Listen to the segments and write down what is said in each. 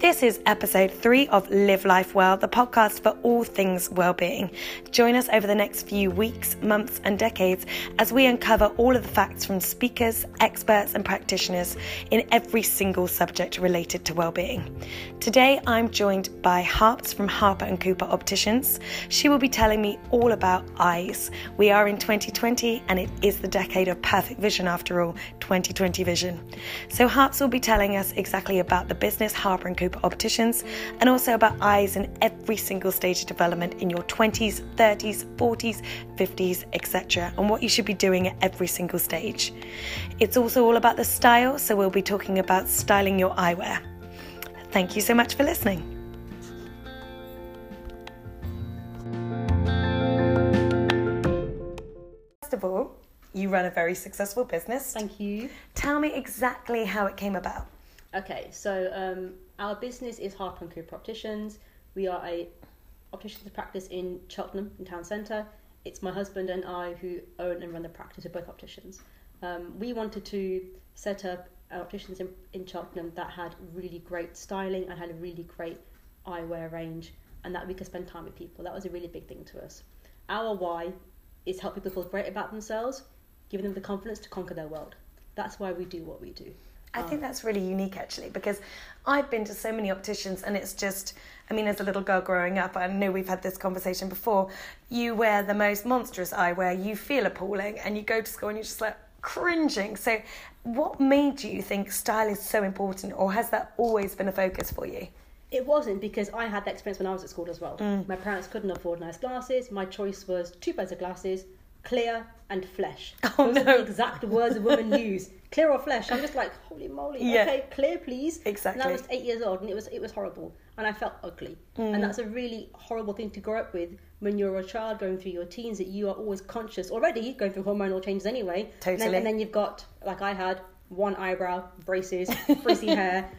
This is episode three of Live Life Well, the podcast for all things well-being. Join us over the next few weeks, months, and decades as we uncover all of the facts from speakers, experts, and practitioners in every single subject related to well-being. Today, I'm joined by Harps from Harper and Cooper Opticians. She will be telling me all about eyes. We are in 2020, and it is the decade of perfect vision after all, 2020 vision. So Harps will be telling us exactly about the business Harper and Cooper Opticians, and also about eyes in every single stage of development in your 20s, 30s, 40s, 50s, etc., and what you should be doing at every single stage. It's also all about the style, so we'll be talking about styling your eyewear. Thank you so much for listening. First of all, you run a very successful business. Thank you. Tell me exactly how it came about. Okay, so um, our business is Harper and Opticians. We are a opticians practice in Cheltenham, in town centre. It's my husband and I who own and run the practice. We're both opticians. Um, we wanted to set up opticians in, in Cheltenham that had really great styling and had a really great eyewear range, and that we could spend time with people. That was a really big thing to us. Our why is help people feel great about themselves, giving them the confidence to conquer their world. That's why we do what we do. I think oh. that's really unique actually because I've been to so many opticians and it's just I mean as a little girl growing up I know we've had this conversation before you wear the most monstrous eyewear you feel appalling and you go to school and you're just like cringing so what made you think style is so important or has that always been a focus for you It wasn't because I had that experience when I was at school as well. Mm. My parents couldn't afford nice glasses. My choice was two pairs of glasses, clear and flesh. Oh, Those are no. the exact words a woman use. Clear or flesh. I'm just like, holy moly. Yeah. Okay, clear, please. Exactly. And I was eight years old, and it was it was horrible, and I felt ugly. Mm. And that's a really horrible thing to grow up with when you're a child going through your teens. That you are always conscious already going through hormonal changes anyway. And Totally. then, and then you've got like I had one eyebrow, braces, frizzy hair.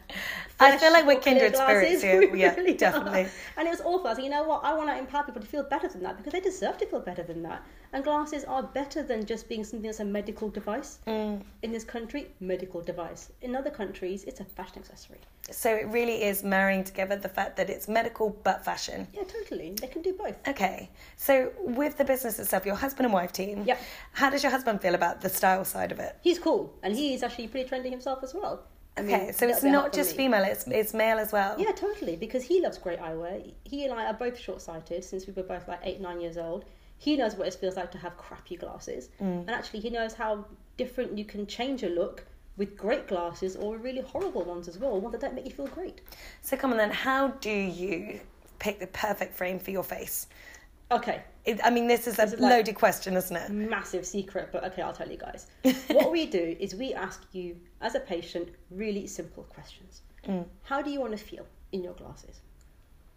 I feel like we're kindred spirits here. We Yeah, really definitely. are. And it was awful. I was like, you know what? I want to empower people to feel better than that because they deserve to feel better than that. And glasses are better than just being something that's a medical device. Mm. In this country, medical device. In other countries, it's a fashion accessory. so it really is marrying together the fact that it's medical but fashion Yeah, totally. They can do both. Okay, so with the business itself, your husband and wife team. Yep. How does your husband feel about the style side of it? He's cool, and he is actually pretty trendy himself as well. I mean, Okay, so it's not just female; it's it's male as well. Yeah, totally. Because he loves great eyewear. He and I are both short-sighted since we were both like eight, nine years old. He knows what it feels like to have crappy glasses, Mm. and actually, he knows how different you can change a look with great glasses or really horrible ones as well. One that don't make you feel great. So come on then, how do you pick the perfect frame for your face? Okay, It, I mean, this is a is like- loaded question, isn't it? massive secret, but okay, I'll tell you guys. what we do is we ask you, as a patient, really simple questions. How do you want to feel in your glasses?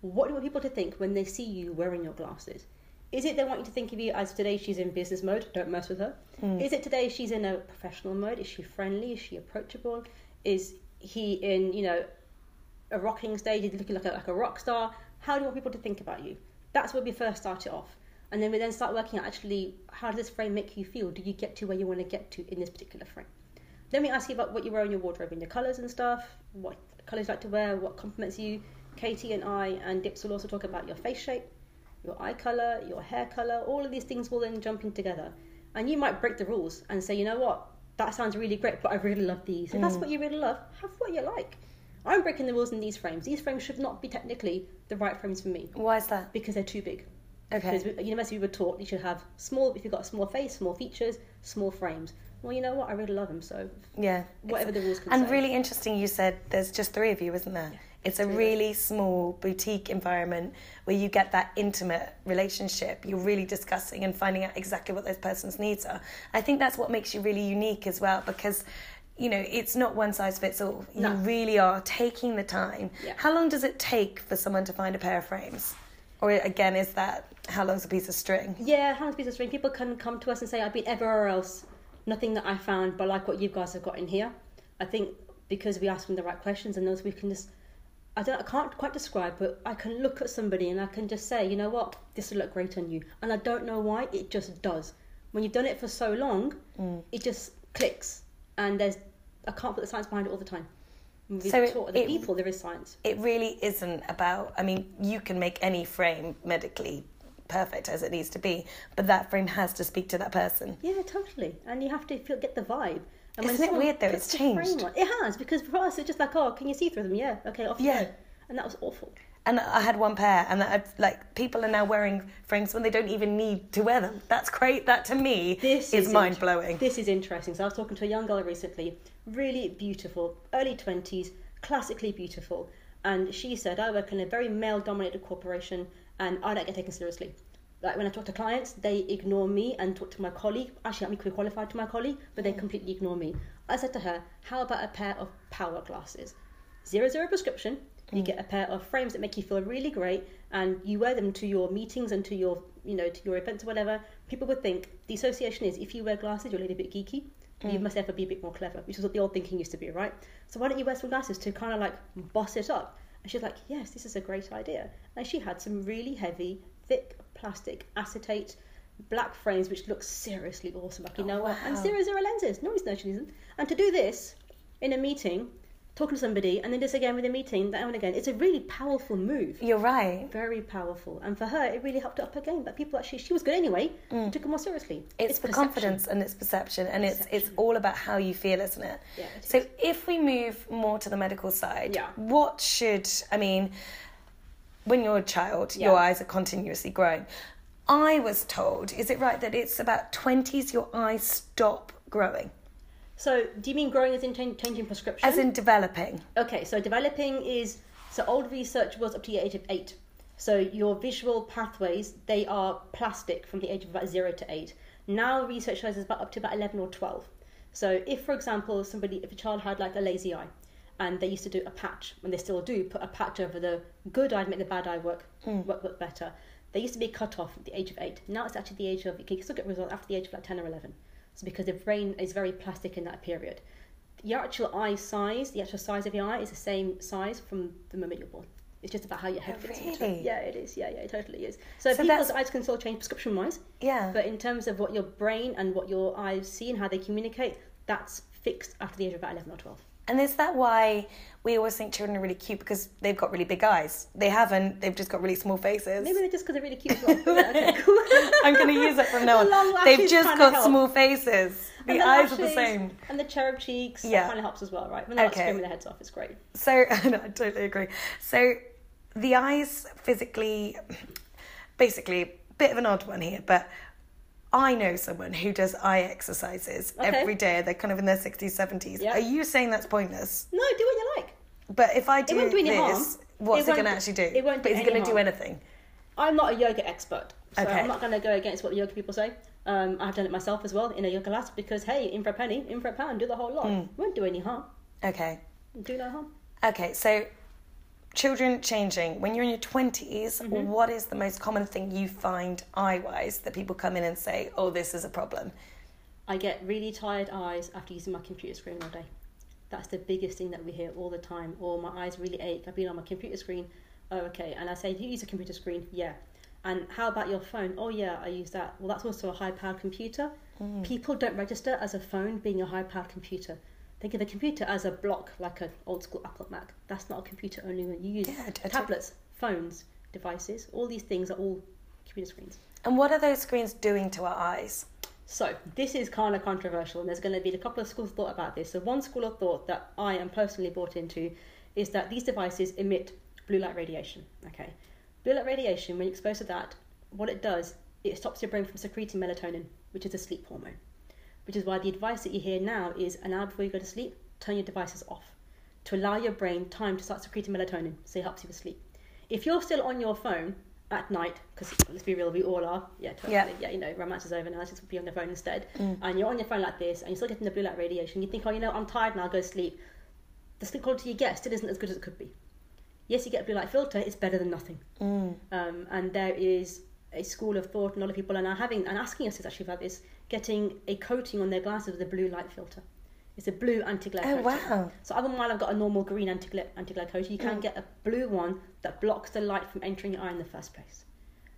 What do you want people to think when they see you wearing your glasses? Is it they want you to think of you as today she's in business mode, don't mess with her? Hmm. Is it today she's in a professional mode? Is she friendly? Is she approachable? Is he in, you know, a rocking stage, is he looking like a, like a rock star? How do you want people to think about you? That's where we first start it off. And then we then start working out actually how does this frame make you feel? Do you get to where you want to get to in this particular frame? Then we ask you about what you wear in your wardrobe and your colours and stuff, what colours you like to wear, what complements you. Katie and I and Dips will also talk about your face shape, your eye colour, your hair colour. All of these things will then jump in together. And you might break the rules and say, you know what, that sounds really great, but I really love these. If that's mm. what you really love, have what you like. I'm breaking the rules in these frames. These frames should not be technically the right frames for me Why is that? because they're too big. Okay. Because at university we were taught you should have small, if you've got a small face, small features, small frames. Well, you know what? I really love them, so Yeah. whatever the rules can be. And say. really interesting, you said there's just three of you, isn't there? It's a three of us. really small boutique environment where you get that intimate relationship. You're really discussing and finding out exactly what those person's needs are. I think that's what makes you really unique as well because you know, it's not one size fits all. You No. really are taking the time. Yeah. How long does it take for someone to find a pair of frames? Or again, is that how long's a piece of string? Yeah, how long's a Piece of String. People can come to us and say, I've been everywhere else, nothing that I found, but I like what you guys have got in here. I think because we ask them the right questions and those we can just, I don't, I can't quite describe, but I can look at somebody and I can just say, you know what, this will look great on you. And I don't know why, it just does. When you've done it for so long, mm. it just clicks. And there's, I can't put the science behind it all the time. We've So it- taught the people there is science. It really isn't about. I mean, you can make any frame medically perfect as it needs to be, but that frame has to speak to that person. Yeah, totally. And you have to feel, get the vibe. And Isn't it weird though? It's changed. It has because for us it's just like, oh, can you see through them? Yeah, okay, off you Yeah. go. And that was awful. And I had one pair, and I, like people are now wearing frames when they don't even need to wear them. That's great. That to me This is, is mind blowing. This is interesting. So I was talking to a young girl recently, really beautiful, early twenties, classically beautiful, and she said, "I work in a very male-dominated corporation, and I don't get taken seriously." Like when I talk to clients, they ignore me and talk to my colleague. Actually, I'm equally qualified to my colleague, but they mm. completely ignore me. I said to her, "How about a pair of power glasses? Zero zero prescription. You mm. get a pair of frames that make you feel really great, and you wear them to your meetings and to your, you know, to your events or whatever. People would think the association is if you wear glasses, you're a little bit geeky. You mm. must ever be a bit more clever, which is what the old thinking used to be, right? So why don't you wear some glasses to kind of like boss it up? And she's like, yes, this is a great idea. And she had some really heavy, thick plastic acetate black frames, which look seriously awesome. Like, you Oh, know what? And zero zero lenses. No Nobody's noticing them. And to do this in a meeting, talking to somebody, and then this again with a meeting, that one again, it's a really powerful move. You're right. Very powerful. And for her, it really helped her up her game. But people actually, she was good anyway, mm. took her more seriously. It's, the perception. confidence and it's perception, and it's it's all about how you feel, isn't it? Yeah, it so if we move more to the medical side, Yeah. what should I mean? When you're a child, Yeah. your eyes are continuously growing. I was told, is it right that it's about twenties your eyes stop growing, So, do you mean growing as in chan- changing prescription? as in developing? Okay, so developing is so old research was up to the age of eight. So your visual pathways they are plastic from the age of about zero to eight. Now research shows it's about up to about eleven or twelve. So if, for example, somebody if a child had like a lazy eye, and they used to do a patch, and they still do put a patch over the good eye to make the bad eye work hmm. work, work better. They used to be cut off at the age of eight. Now it's actually the age of you can still get results after the age of like ten or eleven. So because the brain is very plastic in that period your actual eye size, the actual size of your eye is the same size from the moment you're born. It's just about how your head Oh, fits into it. Yeah, it is. Yeah, yeah, it totally is. So, So people's that's- eyes can still change prescription wise, Yeah. but in terms of what your brain and what your eyes see and how they communicate, that's fixed after the age of about 11 or 12. And is that why we always think children are really cute because they've got really big eyes? They haven't. They've just got really small faces. Maybe they're just because they're really cute. okay, cool. I'm going to use it from now The on. lashes They've just got help. small faces. The, And eyes are the same. And the cherub cheeks, Yeah. that kind of helps as well, right? When they're Okay. screaming their heads off, it's great. So no, I totally agree. So the eyes physically, basically, a bit of an odd one here, but I know someone who does eye exercises Okay. every day. They're kind of in their sixties, seventies. Yeah. Are you saying that's pointless? No, do what you like. But if I do won't do this, what's It it, going to actually do? it won't but do is it going to do anything? I'm not a yoga expert, so Okay. I'm not going to go against what the yoga people say. Um, I've done it myself as well in a yoga class because hey, in for a penny, in for a pound, do the whole lot. Hmm. Won't do any harm. Okay. Do no harm. Okay, so children changing. When you're in your 20s, Mm-hmm. what is the most common thing you find eye wise that people come in and say, oh, this is a problem? I get really tired eyes after using my computer screen all day. That's the biggest thing that we hear all the time. Or my eyes really ache. I've been on my computer screen. Oh, okay. And I say, do you use a computer screen? Yeah. And how about your phone? Oh, yeah, I use that. Well, that's also a high powered computer. People don't register as a phone being a high powered computer. Think of a computer as a block, like an old school Apple Mac. That's not a computer only when you use Yeah, I d- I do- tablets, phones, devices. All these things are all computer screens. And what are those screens doing to our eyes? So this is kind of controversial, and there's going to be a couple of schools of thought about this. So one school of thought that I am personally bought into is that these devices emit blue light radiation. Okay, blue light radiation, when you're exposed to that, what it does, it stops your brain from secreting melatonin, which is a sleep hormone. Which is why the advice that you hear now is an hour before you go to sleep, turn your devices off to allow your brain time to start secreting melatonin, so it helps you with sleep. If you're still on your phone at night, because let's be real, we all are. Yeah, totally. Yeah. Yeah, you know, romance is over now. Let's just be on the phone instead. And you're on your phone like this, and you're still getting the blue light radiation. You think, oh, you know, I'm tired now. I'll go to sleep. The sleep quality you get still isn't as good as it could be. Yes, you get a blue light filter. It's better than nothing. Um, and there is a school of thought, and a lot of people are now having and asking us is actually about this, getting a coating on their glasses with a blue light filter. It's a blue anti-glare Oh, coating. wow. So other than while I've got a normal green anti-glare, anti-glare coating, you can get a blue one that blocks the light from entering your eye in the first place.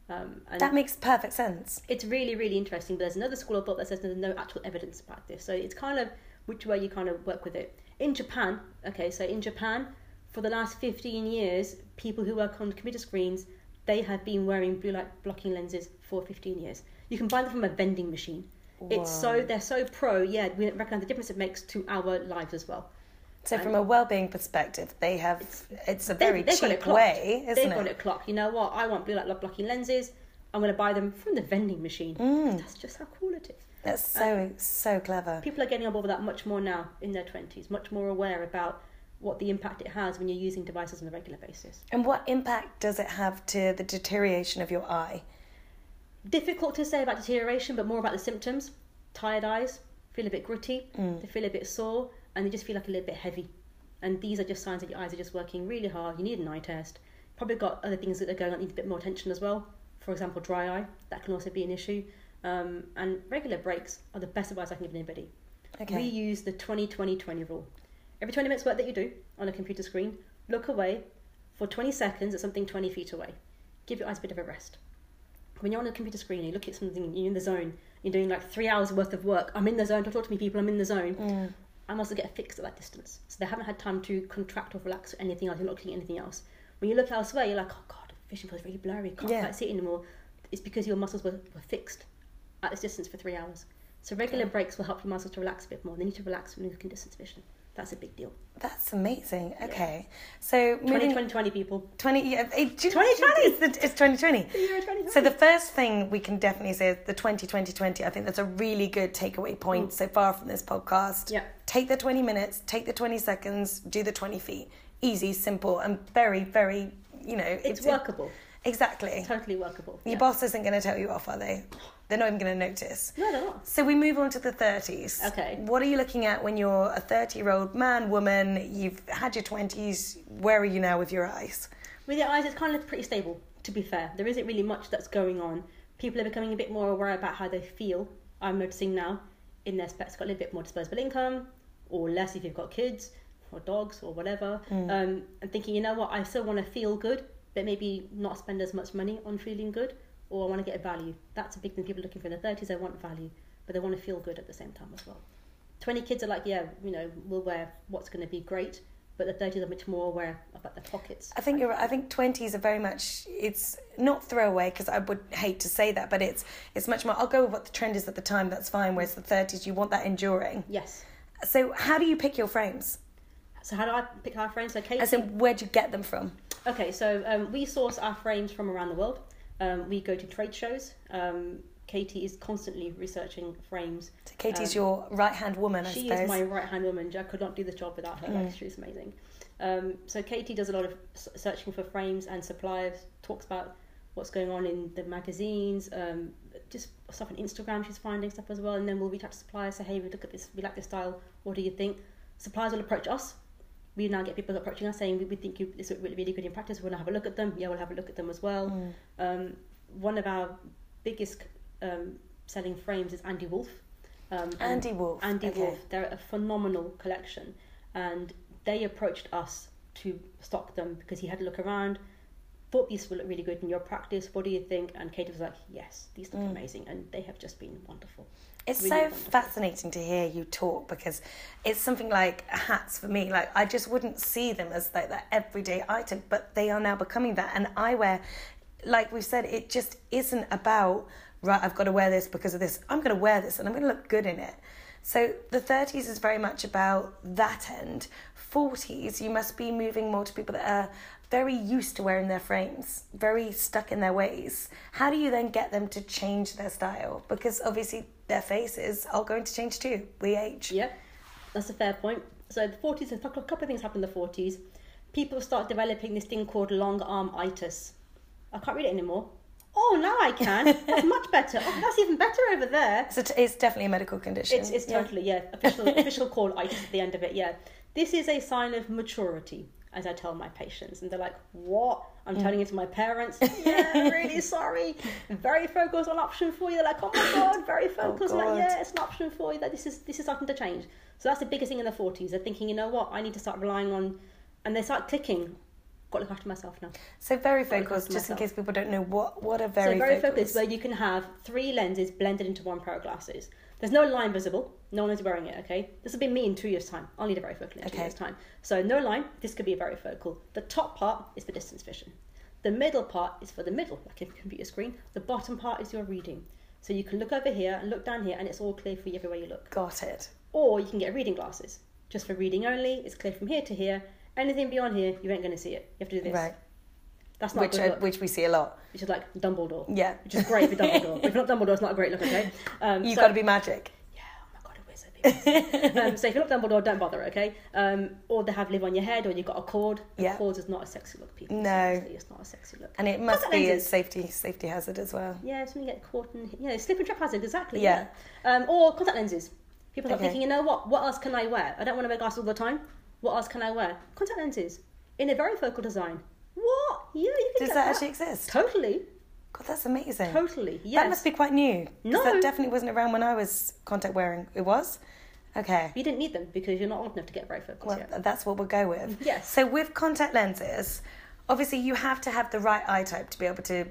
Um, and That makes perfect sense. it's really, really interesting. But there's another school of thought that says there's no actual evidence about this. So it's kind of which way you kind of work with it. In Japan, okay, so in Japan, for the last 15 years, people who work on computer screens, they have been wearing blue light blocking lenses for 15 years. You can buy them from a vending machine. It's so they're so pro. Yeah, we recognise the difference it makes to our lives as well. So from a well-being perspective, they have it's, a They- very they've got it cheap clocked. way, isn't They've it? got it clocked. You know what? I want blue light blocking lenses. I'm going to buy them from the vending machine. Mm. That's just how cool it is. That's so so clever. People are getting on board with that much more now in their 20s, much more aware about what the impact it has when you're using devices on a regular basis. And what impact does it have to the deterioration of your eye? Difficult to say about deterioration, but more about the symptoms. Tired eyes, feel a bit gritty, Mm. they feel a bit sore, and they just feel like a little bit heavy. And these are just signs that your eyes are just working really hard. You need an eye test. Probably got other things that are going on that need a bit more attention as well. For example, dry eye, that can also be an issue. Um, and regular breaks are the best advice I can give anybody. Okay. We use the 20 20 20 rule. Every 20 minutes work that you do on a computer screen, look away for 20 seconds at something 20 feet away. Give your eyes a bit of a rest. When you're on a computer screen you look at something, you're in the zone, you're doing like three hours worth of work. I'm in the zone, don't talk to me, people, I'm in the zone. Mm. I must get fixed at that distance. So they haven't had time to contract or relax or anything else, you're not looking at anything else. When you look elsewhere, you're like, oh God, vision feels really blurry, can't Yeah. quite see it anymore. It's because your muscles were, were fixed at this distance for three hours. So regular breaks will help your muscles to relax a bit more. They need to relax when you're looking distance vision. That's a big deal. That's amazing. Okay. So 20, 20, 20 people. 20 yeah, it, do 2020. It's, the, it's 2020. The year 2020. So the first thing we can definitely say is the 2020 I think that's a really good takeaway point so far from this podcast. Mm. Yeah. Take the 20 minutes, take the 20 seconds, do the 20 feet. Easy, simple, and very, very, you know, It's workable. Exactly. Totally workable. Your Yeah. boss isn't going to tell you off, are they? They're not even going to notice. No, they're not. So we move on to the 30s. Okay. What are you looking at when you're a 30 year old man, woman, you've had your 20s? Where are you now with your eyes? With your eyes, it's kind of pretty stable, to be fair. There isn't really much that's going on. People are becoming a bit more aware about how they feel. I'm noticing now in their specs, got a little bit more disposable income, or less if you've got kids, or dogs, or whatever. Um, and thinking, you know what, I still want to feel good, but maybe not spend as much money on feeling good, or I want to get a value. That's a big thing people are looking for in their 30s. They want value, but they want to feel good at the same time as well. 20 kids are like, yeah, you know, we'll wear what's going to be great, but the 30s are much more aware about their pockets. I think you're right. I think 20s are very much, it's not throwaway because I would hate to say that, but it's it's much more, I'll go with what the trend is at the time, that's fine. Whereas the 30s, you want that enduring. Yes. So how do you pick your frames? So how do I pick our frames? So Katie, As in, where'd you get them from? okay, so um, we source our frames from around the world. Um, we go to trade shows. Um, Katie is constantly researching frames. So Katie's Um, your right hand woman, I she suppose. is my right hand woman. I could not do the job without her. Like, she's amazing. Um, so Katie does a lot of searching for frames and suppliers. Talks about what's going on in the magazines. Um, just stuff on Instagram. She's finding stuff as well. And then we'll reach out to suppliers. Say, hey, we look at this. We like this style. What do you think? Suppliers will approach us. We now get people approaching us saying we, we think you, this is really, really good in practice. We want to have a look at them. Yeah, we'll have a look at them as well. Mm. Um, one of our biggest um, selling frames is Andy Wolf. Um, and- Andy Wolf. Andy okay. Wolf. They're a phenomenal collection, and they approached us to stock them because he had a look around, thought these would look really good in your practice. What do you think? And Kate was like, "Yes, these look mm. amazing," and they have just been wonderful. It's Really so wonderful. fascinating to hear you talk because it's something like hats for me. Like I just wouldn't see them as like that everyday item, but they are now becoming that. And I wear, like we said, it just isn't about right. I've got to wear this because of this. I'm going to wear this and I'm going to look good in it. So the 30s is very much about that end. 40s, you must be moving more to people that are very used to wearing their frames, very stuck in their ways. How do you then get them to change their style? Because obviously their faces are going to change too. We age. Yeah, that's a fair point. So the forties, a couple of things happen in the forties. People start developing this thing called long arm itis. I can't read it anymore. Oh, now I can. That's much better. Oh, that's even better over there. So t- it's definitely a medical condition. It's, it's Yeah. totally yeah official official call itis at the end of it yeah this is a sign of maturity as I tell my patients and they're like what? I'm mm. turning into my parents? Yeah really? Sorry. Varifocals on option for you. They're like oh my god very oh, focused. God. like yeah it's an option for you. That this is this is starting to change. So that's the biggest thing in the 40s they're thinking you know what? I need to start relying on and they start clicking. Got to look after myself now. So varifocals, just in case people don't know what what a very, so varifocals. focused, where you can have three lenses blended into one pair of glasses. There's no line visible. No one is wearing it. Okay, this will be me in two years' time. I'll need a varifocal in two Okay. years' time. So no line. This could be a varifocal. The top part is for distance vision. The middle part is for the middle, like a computer screen. The bottom part is your reading. So you can look over here and look down here, and it's all clear for you everywhere you look. Got it. Or you can get reading glasses, just for reading only. It's clear from here to here. Anything beyond here, you ain't going to see it. You have to do this. Right. That's not Which a good uh, look. which we see a lot. Which is like Dumbledore. Yeah. Which is great for Dumbledore. if you're not Dumbledore, it's not a great look, okay? Um, You've so- got to be magic. Yeah, oh my god, a wizard. um, so if you're not Dumbledore, don't bother, okay? Um, or they have live on your head, or you've got a cord. Yeah. cord is not a sexy look, people. No. Seriously, it's not a sexy look. And it must be a safety safety hazard as well. Yeah, something get caught in, you know, slip and trip hazard, exactly. Yeah. yeah. Um, or contact lenses. People start Okay. thinking, you know what? What else can I wear? I don't want to wear glasses all the time. What else can I wear? Contact lenses in a varifocal design. Yeah, you can Does get that actually exist? Totally, God, that's amazing. totally. Yes. That must be quite new. No. That definitely wasn't around when I was contact wearing. It was? Okay. You didn't need them because you're not old enough to get varifocals Well, yet. that's what we'll go with. Yes. So with contact lenses, obviously you have to have the right eye type to be able to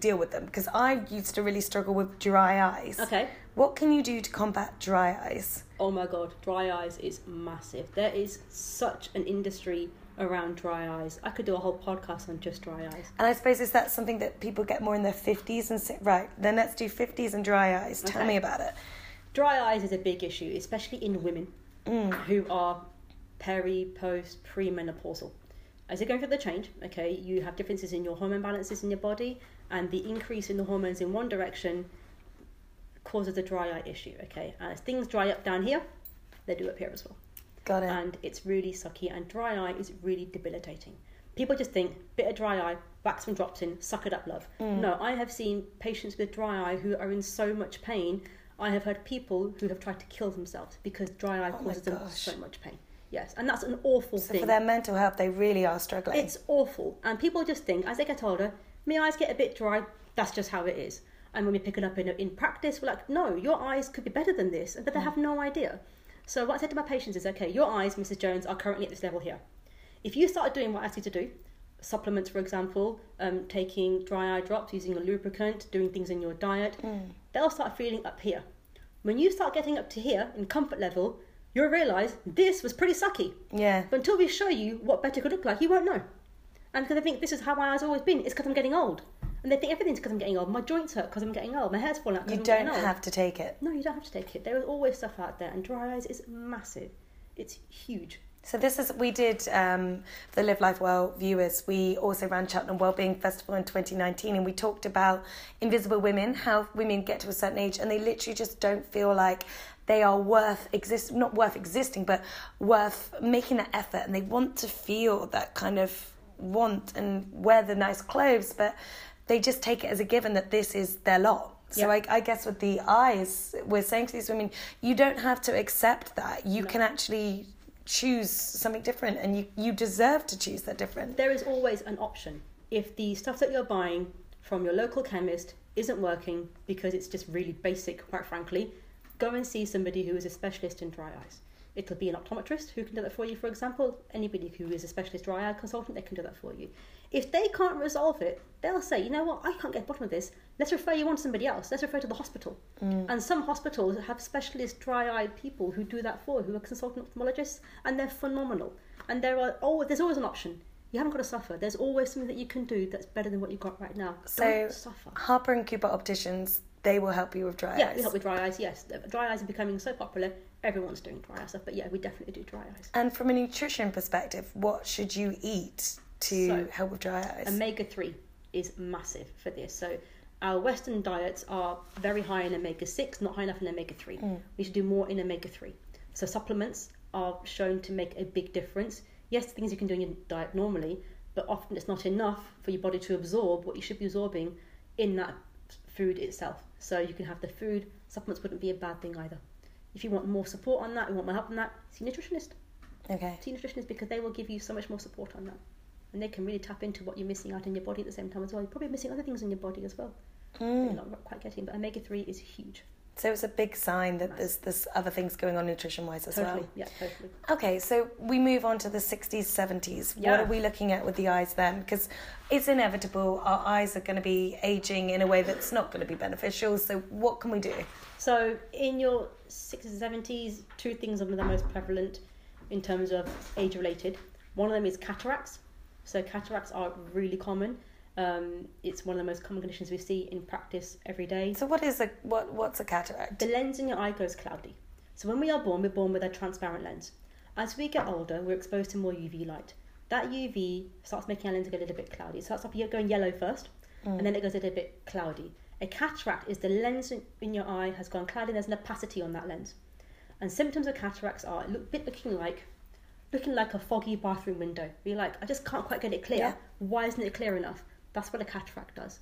deal with them. Because I used to really struggle with dry eyes. Okay. What can you do to combat dry eyes? Oh my god, dry eyes is massive. There is such an industry around dry eyes. I could do a whole podcast on just dry eyes. And I suppose is that something that people get more in their fifties and say, right? Then let's do fifties and dry eyes. Tell Okay. me about it. Dry eyes is a big issue, especially in women mm. who are peri, post, premenopausal. As you're going through the change, okay, you have differences in your hormone balances in your body, and the increase in the hormones in one direction causes a dry eye issue, okay? And as things dry up down here, they do up here as well. Got it. and it's really sucky and dry eye is really debilitating people just think bit of dry eye wax and drops in suck it up love Mm. no i have seen patients with dry eye who are in so much pain i have heard people who have tried to kill themselves because dry eye Oh causes them so much pain yes and that's an awful so thing for their mental health, they really are struggling. it's awful. And people just think, as they get older, my eyes get a bit dry, that's just how it is. And when we pick it up in, in practice, we're like, no, your eyes could be better than this. But they have no idea. So what I said to my patients is, okay, your eyes, Mrs. Jones, are currently at this level here. If you started doing what I asked you to do, supplements, for example, um, taking dry eye drops, using a lubricant, doing things in your diet, they'll start feeling up here. When you start getting up to here in comfort level, you'll realise this was pretty sucky. yeah. But until we show you what better could look like, you won't know. And because I think this is how my eyes always been, it's because I'm getting old. And they think everything's because I'm getting old. My joints hurt because I'm getting old. My hair's falling out You because I'm don't old. have to take it. No, you don't have to take it. There is always stuff out there, and dry eyes is massive. It's huge. So this is we did um, for the Live Life Well viewers. We also ran Cheltenham Wellbeing Festival in 2019, and we talked about invisible women, how women get to a certain age and they literally just don't feel like they are worth exist not worth existing, but worth making that effort, and they want to feel that kind of want and wear the nice clothes, but they just take it as a given that this is their lot. So Yeah. I, I guess with the eyes, we're saying to these women, you don't have to accept that. You can actually choose something different, and you you deserve to choose that different. There is always an option. If the stuff that you're buying from your local chemist isn't working because it's just really basic, quite frankly, go and see somebody who is a specialist in dry eyes. It could be an optometrist who can do that for you, for example. Anybody who is a specialist dry eye consultant, they can do that for you. If they can't resolve it, they'll say, you know what, I can't get to the bottom of this. Let's refer you on to somebody else. Let's refer to the hospital. Mm. And some hospitals have specialist dry eye people who do that for, who are consultant ophthalmologists, and they're phenomenal. And there are oh, there's always an option. You haven't got to suffer. There's always something that you can do that's better than what you've got right now. So. Harper and Cooper opticians, they will help you with dry Yeah, eyes. we help with dry eyes. Yes, dry eyes are becoming so popular. Everyone's doing dry eye stuff, but yeah, we definitely do dry eyes. And from a nutrition perspective, what should you eat to So, help with dry eyes? Omega three is massive for this. So our Western diets are very high in omega six, not high enough in omega three. Hmm. We should do more in omega three. So supplements are shown to make a big difference. Yes, things you can do in your diet normally, but often it's not enough for your body to absorb what you should be absorbing in that food itself. So you can have the food. Supplements wouldn't be a bad thing either. If you want more support on that, you want more help on that, see a nutritionist. okay. See a nutritionist because they will give you so much more support on that. And they can really tap into what you're missing out in your body at the same time as well. You're probably missing other things in your body as well Mm. you're not quite getting. But omega 3 is huge. So it's a big sign that there's there's other things going on nutrition wise as Totally. well. Yeah, totally. Okay, so we move on to the 60s, 70s. What are we looking at with the eyes then? Because it's inevitable. Our eyes are going to be aging in a way that's not going to be beneficial. So what can we do? So in your 60s and 70s, two things are the most prevalent in terms of age related. One of them is cataracts. So cataracts are really common. Um, it's one of the most common conditions we see in practice every day. So what is a what what's a cataract? The lens in your eye goes cloudy. So when we are born, we're born with a transparent lens. As we get older, we're exposed to more UV light. That UV starts making our lens go a little bit cloudy. It starts off going yellow first, and then it goes a little bit cloudy. A cataract is the lens in- your eye has gone cloudy. There's an opacity on that lens, and symptoms of cataracts are a look, bit looking like looking like a foggy bathroom window. You're like, I just can't quite get it clear. Yeah. Why isn't it clear enough? That's what a cataract does.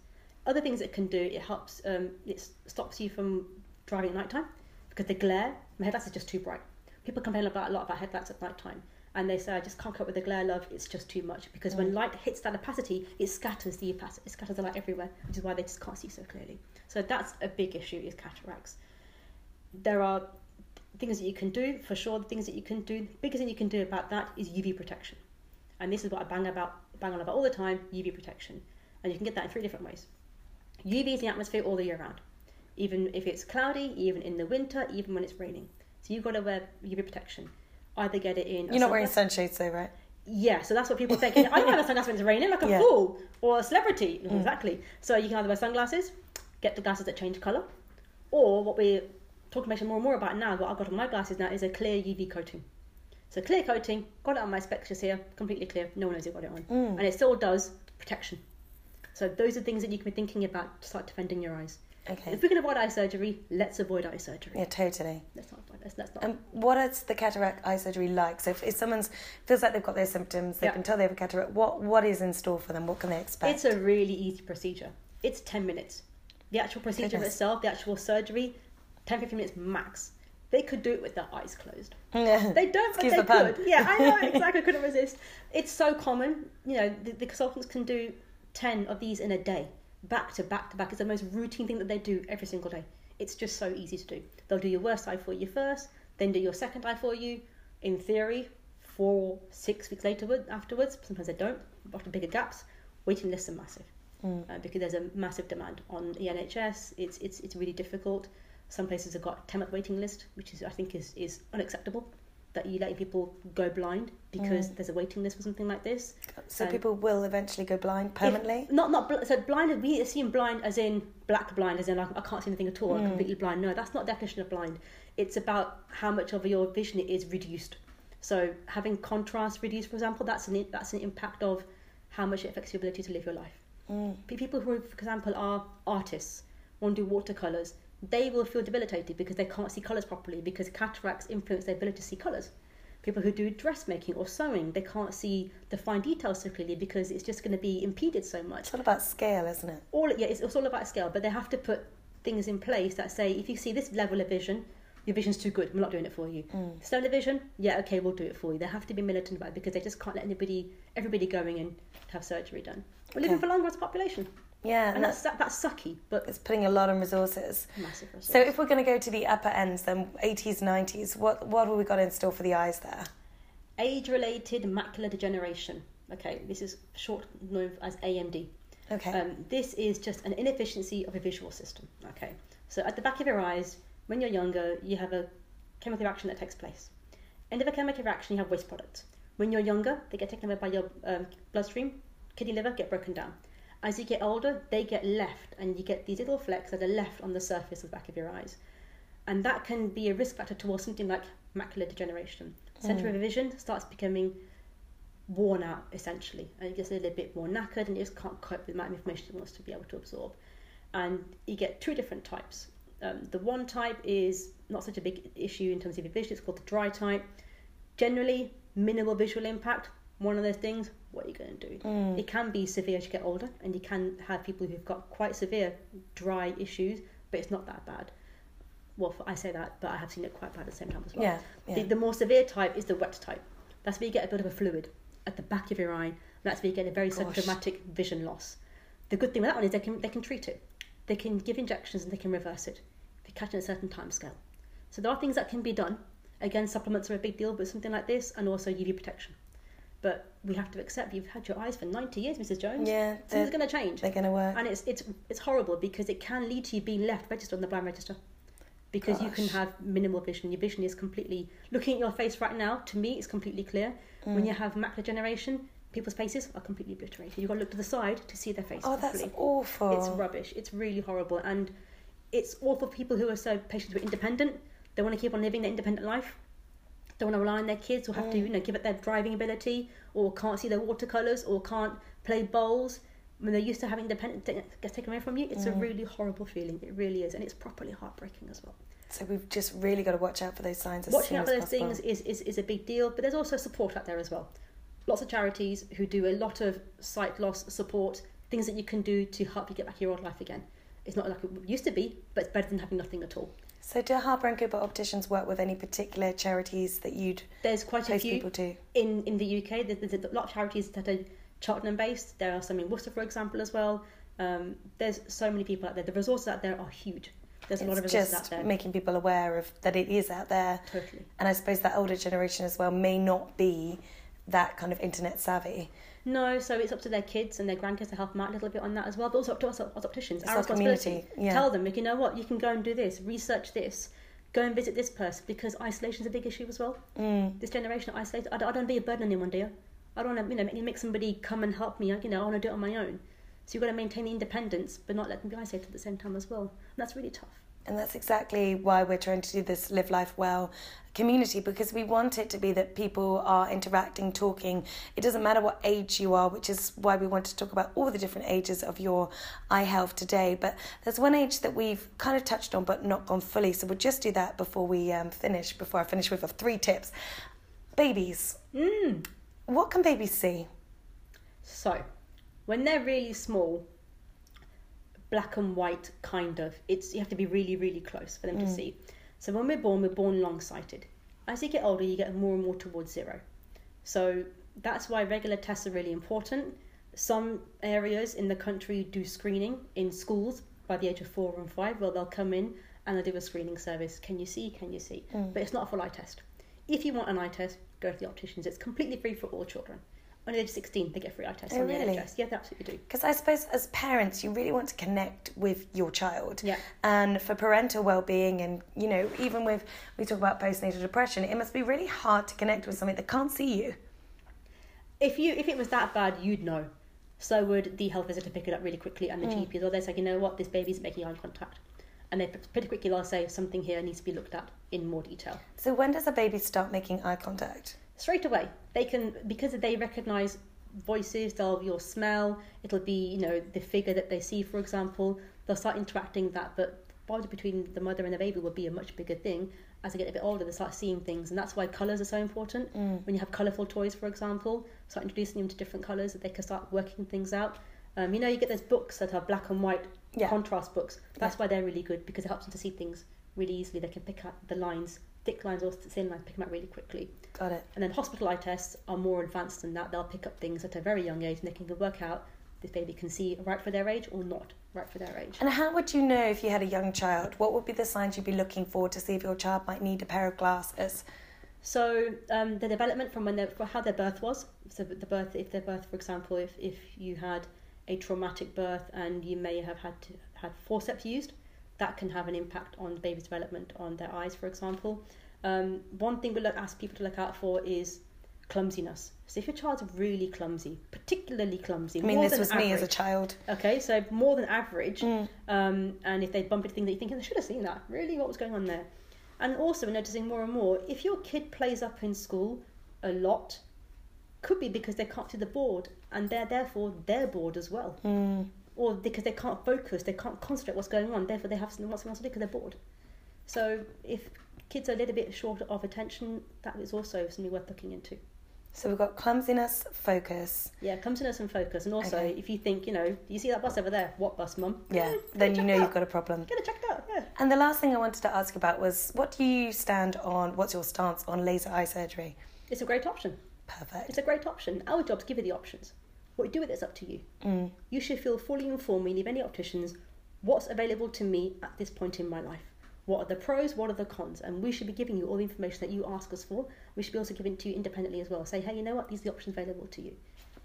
Other things it can do, it helps, um, it stops you from driving at night time because the glare, my headlights are just too bright. People complain about a lot about headlights at night time and they say, I just can't cope with the glare, love, it's just too much because when mm. light hits that opacity, it scatters the opacity, it scatters the light everywhere, which is why they just can't see so clearly. So that's a big issue is cataracts. There are things that you can do for sure. The things that you can do, the biggest thing you can do about that is UV protection, and this is what I bang about, bang on about all the time: UV protection, and you can get that in three different ways. UV is in the atmosphere all the year round, even if it's cloudy, even in the winter, even when it's raining. So you've got to wear UV protection. Either get it in. You're not wearing sunshades though, right? yeah, so that's what people think. I don't wear sunglasses when it's raining, like a Yeah. fool or a celebrity. Mm. Mm, exactly. So you can either wear sunglasses, get the glasses that change colour, or what we're talking about more and more about now, what I've got on my glasses now is a clear UV coating. So clear coating, got it on my specs just here, completely clear, no one knows you've got it on. Mm. And it still does protection. So those are things that you can be thinking about to start defending your eyes. Okay. If we can avoid eye surgery, let's avoid eye surgery. Yeah, totally. Let's not avoid let's, let's not And what is the cataract eye surgery like? So if, if someone's feels like they've got their symptoms, they Yeah. can tell they have a cataract. What what is in store for them? What can they expect? It's a really easy procedure. It's 10 minutes. The actual procedure Goodness. itself, the actual surgery, 10 15 minutes max. They could do it with their eyes closed. Yeah. They don't, but they the could. Yeah, I know, exactly. Couldn't resist. It's so common. You know, the, the consultants can do 10 of these in a day, back to back to back. It's the most routine thing that they do every single day. It's just so easy to do. They'll do your worst eye for you first, then do your second eye for you. In theory, four, six weeks later afterwards. Sometimes they don't, after bigger gaps. Waiting lists are massive uh, because there's a massive demand on the NHS. It's it's it's really difficult. Some places have got ten month waiting list, which is I think is is unacceptable. That you letting people go blind because mm. there's a waiting list for something like this. so and- people will eventually go blind permanently. If- not not bl- so blind. We assume blind as in black blind, as in like, I can't see anything at all. I'm mm. completely blind. No, that's not definition of blind. It's about how much of your vision is reduced. So having contrast reduced, for example, that's an that's an impact of how much it affects your ability to live your life. Mm. Pe- People who, for example, are artists, want to do watercolors, they will feel debilitated because they can't see colors properly because cataracts influence their ability to see colors. People who do dressmaking or sewing, they can't see the fine details so clearly because it's just going to be impeded so much. It's all about scale, isn't it? All yeah, it's, it's all about scale, but they have to put things in place that say if you see this level of vision, your vision's too good. We're not doing it for you. Mm. This level vision, yeah, okay, we'll do it for you. They have to be militant about it because they just can't let anybody, everybody going in to have surgery done. We're living for longer as a population, Yeah, and that's that, that's sucky, but it's putting a lot on resources. massive. Resource. So if we're going to go to the upper ends, then 80s, 90s, what what have we got in store for the eyes there? age-related macular degeneration. Okay, this is short known as AMD. Okay. Um, this is just an inefficiency of a visual system. Okay, so at the back of your eyes, when you're younger, you have a chemical reaction that takes place. End of a chemical reaction, you have waste products. When you're younger, they get taken away by your um, bloodstream, kidney, liver get broken down. As you get older, they get left, and you get these little flecks that are left on the surface of the back of your eyes. And that can be a risk factor towards something like macular degeneration. Centre of vision starts becoming worn out essentially. And it gets a little bit more knackered and it just can't cope with the amount of information it wants to be able to absorb. And you get two different types. Um, the one type is not such a big issue in terms of your vision. It's called the dry type. Generally minimal visual impact one of those things what are you going to do mm. it can be severe as you get older and you can have people who've got quite severe dry issues but it's not that bad well I say that but I have seen it quite bad at the same time as well Yeah, the, yeah. the more severe type is the wet type. That's where you get a bit of a fluid at the back of your eye. And that's where you get a very dramatic vision loss. The good thing with that one is they can they can treat it. They can give injections and they can reverse it. They catch it in a certain time scale. So there are things that can be done. Again, supplements are a big deal but something like this, and also UV protection. But we have to accept you've had your eyes for 90 years, Mrs. Jones. Yeah, Something's they're- going to change. They're going to work. And it's, it's, it's horrible because it can lead to you being left registered on the blind register. Because you can have minimal vision. Your vision is completely, looking at your face right now, to me, it's completely clear. Mm. When you have macular degeneration, people's faces are completely obliterated. You've got to look to the side to see their face oh, that's awful. It's rubbish. It's really horrible, and it's awful for people who are so patients who are independent. They want to keep on living their independent life. Don't want to rely on their kids, or have to mm. you know give up their driving ability, or can't see their watercolors, or can't play bowls. When they're used to having independence ta- gets taken away from you, it's a mm. really horrible feeling. It really is, and it's properly heartbreaking as well. So we've just really got to watch out for those signs Watching out for those possible. things is, is, is a big deal, but there's also support out there as well. Lots of charities who do a lot of sight loss support, things that you can do to help you get back your old life again. It's not like it used to be, but it's better than having nothing at all. So do Harper and Cooper opticians work with any particular charities that you'd There's quite a few people to? in, in the UK. There's, there's a lot of charities that are Cheltenham based. There are some in Worcester, for example, as well. Um, there's so many people out there. The resources out there are huge. There's a lot of It's resources out just there. making people aware of that it is out there. Totally. And I suppose that older generation as well may not be that kind of internet savvy. No, so it's up to their kids and their grandkids to help them out a little bit on that as well, but also up to us as opticians. It's our our responsibility. community, yeah. Tell them, you know what, you can go and do this, research this, go and visit this person because isolation is a big issue as well. Mm. This generation of isolated, I don't, I don't want to be a burden on anyone, dear. I don't want to, you know, make, make somebody come and help me. You know, I want to do it on my own. So you've got to maintain the independence, but not let them be isolated at the same time as well. And that's really tough. And that's exactly why we're trying to do this Live Life Well community because we want it to be that people are interacting, talking. It doesn't matter what age you are, which is why we want to talk about all the different ages of your eye health today. But there's one age that we've kind of touched on but not gone fully. So we'll just do that before we um, finish, before I finish with three tips. Babies. Mm. What can babies see? So, when they're really small, black and white kind of, it's you have to be really, really close for them to mm. see. So when we're born, we're born long-sighted. As you get older, you get more and more towards zero. So that's why regular tests are really important. Some areas in the country do screening in schools by the age of four and five, where they'll come in and they'll do a screening service. Can you see? Can you see? Mm. But it's not a full eye test. If you want an eye test, go to the opticians. It's completely free for all children. On the age of 16, they get free eye tests Oh, on the really? NHS. Yeah, they absolutely do. Because I suppose as parents, you really want to connect with your child. Yeah. And for parental well-being, and you know, even with we talk about postnatal depression, it must be really hard to connect with somebody that can't see you. If you if it was that bad, you'd know. So would the health visitor pick it up really quickly, and the Mm. GP, or they say, you know what, this baby's making eye contact, and they pretty quickly they'll say something here needs to be looked at in more detail. So when does a baby start making eye contact? Straight away. They can because they recognize voices they'll your smell it'll be you know the figure that they see for example they'll start interacting that but bond between the mother and the baby will be a much bigger thing as they get a bit older they start seeing things and that's why colors are so important. Mm. when you have colorful toys for example start introducing them to different colors that they can start working things out. Um, you know you get those books that are black and white Yeah. contrast books. That's why they're really good because it helps them to see things really easily. They can pick out the lines thick lines or thin lines pick them up really quickly Got it. and then hospital eye tests are more advanced than that. They'll pick up things at a very young age and they can work out this baby can see right for their age or not right for their age. And how would you know if you had a young child? What would be the signs you'd be looking for to see if your child might need a pair of glasses? So um, the development from when they how their birth was. So the birth, if their birth, for example, if if you had a traumatic birth and you may have had to had forceps used, that can have an impact on the baby's development on their eyes, for example. Um, one thing we look ask people to look out for is clumsiness. So if your child's really clumsy, particularly clumsy, I mean, this was me as a child. Okay, so more than average. Mm. Um, and if they bump into things that you think, I should have seen that. Really, what was going on there? And also, we're noticing more and more, if your kid plays up in school a lot, could be because they can't see the board, and they're therefore they're bored as well, Mm. Or because they can't focus, they can't concentrate what's going on. Therefore, they have something else to do because they're bored. So, if kids are a little bit short of attention, that is also something worth looking into. So we've got clumsiness, focus. Yeah, clumsiness and focus. And also, Okay. if you think, you know, you see that bus over there, what bus, mum? Yeah, then you know out. you've got a problem. Get it checked out, yeah. And the last thing I wanted to ask about was what do you stand on? What's your stance on laser eye surgery? It's a great option. Perfect. It's a great option. Our job's give you the options. What you do with it is up to you. Mm. You should feel fully informed when you leave any opticians what's available to me at this point in my life. What are the pros? What are the cons? And we should be giving you all the information that you ask us for. We should be also giving it to you independently as well. Say, hey, you know what? These are the options available to you.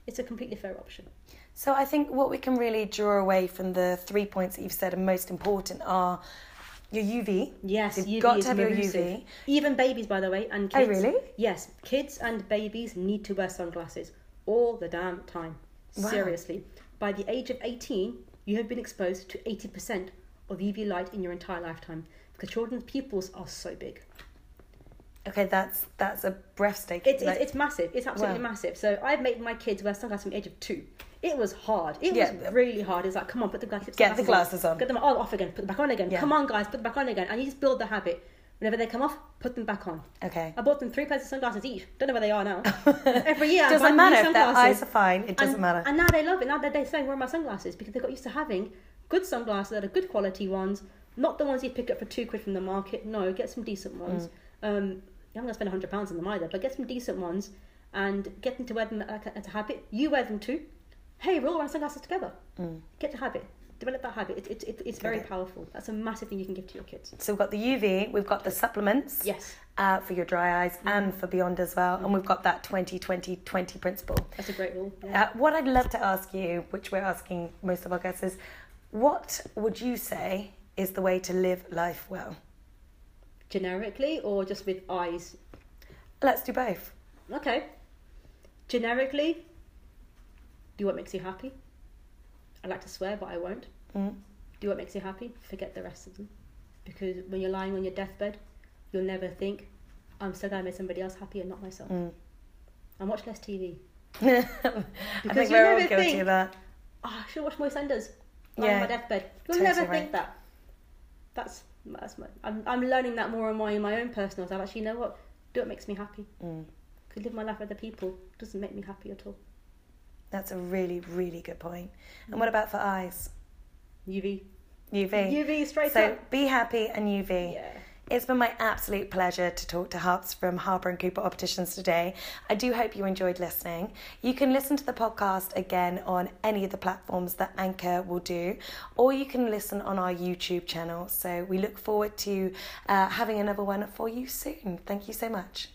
It's a completely fair option. So I think what we can really draw away from the three points that you've said are most important are your UV. Yes, You've UV got to have your. UV. Even babies, by the way, and kids. Oh, kids. really? Yes, kids and babies need to wear sunglasses all the damn time. Wow. Seriously. By the age of 18, you have been exposed to 80% of UV light in your entire lifetime because children's pupils are so big. Okay, that's that's a breathtaking. It's, like- it's, it's massive. It's absolutely Wow. massive. So I've made my kids wear sunglasses from the age of two. It was hard. It Yeah. was really hard. It's like, come on, put the glasses, Get the glasses on. Get them all off again. Put them back on again. Yeah. Come on, guys, put them back on again. And you just build the habit. Whenever they come off, put them back on. okay. I bought them three pairs of sunglasses each. Don't know where they are now. Every year, I buy doesn't them new matter if their sunglasses. eyes are fine. It doesn't and, matter. And now they love it. Now they're saying, "Where are my sunglasses?" Because they got used to having good sunglasses that are good quality ones, not the ones you pick up for two quid from the market. No, get some decent ones. Mm. Um, you're not gonna spend hundred pounds on them either, but get some decent ones and get them to wear them as a habit. You wear them too. Hey, we're all wearing sunglasses together. Mm. Get the habit. Develop that habit. It, it, it, it's very Okay. powerful. That's a massive thing you can give to your kids. So we've got the UV, we've got the supplements Yes, uh, for your dry eyes and for beyond as well, and we've got that 20 20 20 principle. that's a great rule. Yeah. Uh, what I'd love to ask you, which we're asking most of our guests, is what would you say is the way to live life well? Generically or just with eyes Let's do both. Okay. Generically, do what makes you happy. I like to swear, but I won't. Mm. Do what makes you happy. Forget the rest of them. Because when you're lying on your deathbed, you'll never think, I'm so glad I made somebody else happy and not myself. Mm. And watch less TV. I think we're all guilty think- of that. Oh, I should watch more Senders. Lying Yeah, on my deathbed. You'll totally never right. think that. That's that's my, I'm I'm learning that more and more in my own personal life. Actually, you know what? Do what makes me happy. Mm. Could live my life with other people doesn't make me happy at all. That's a really, really good point. And what about for eyes? UV. UV. UV straight so up. be happy and UV. Yeah. It's been my absolute pleasure to talk to Harps from Harper and Cooper Opticians today. I do hope you enjoyed listening. You can listen to the podcast again on any of the platforms that Anchor will do, or you can listen on our YouTube channel. So we look forward to uh, having another one for you soon. Thank you so much.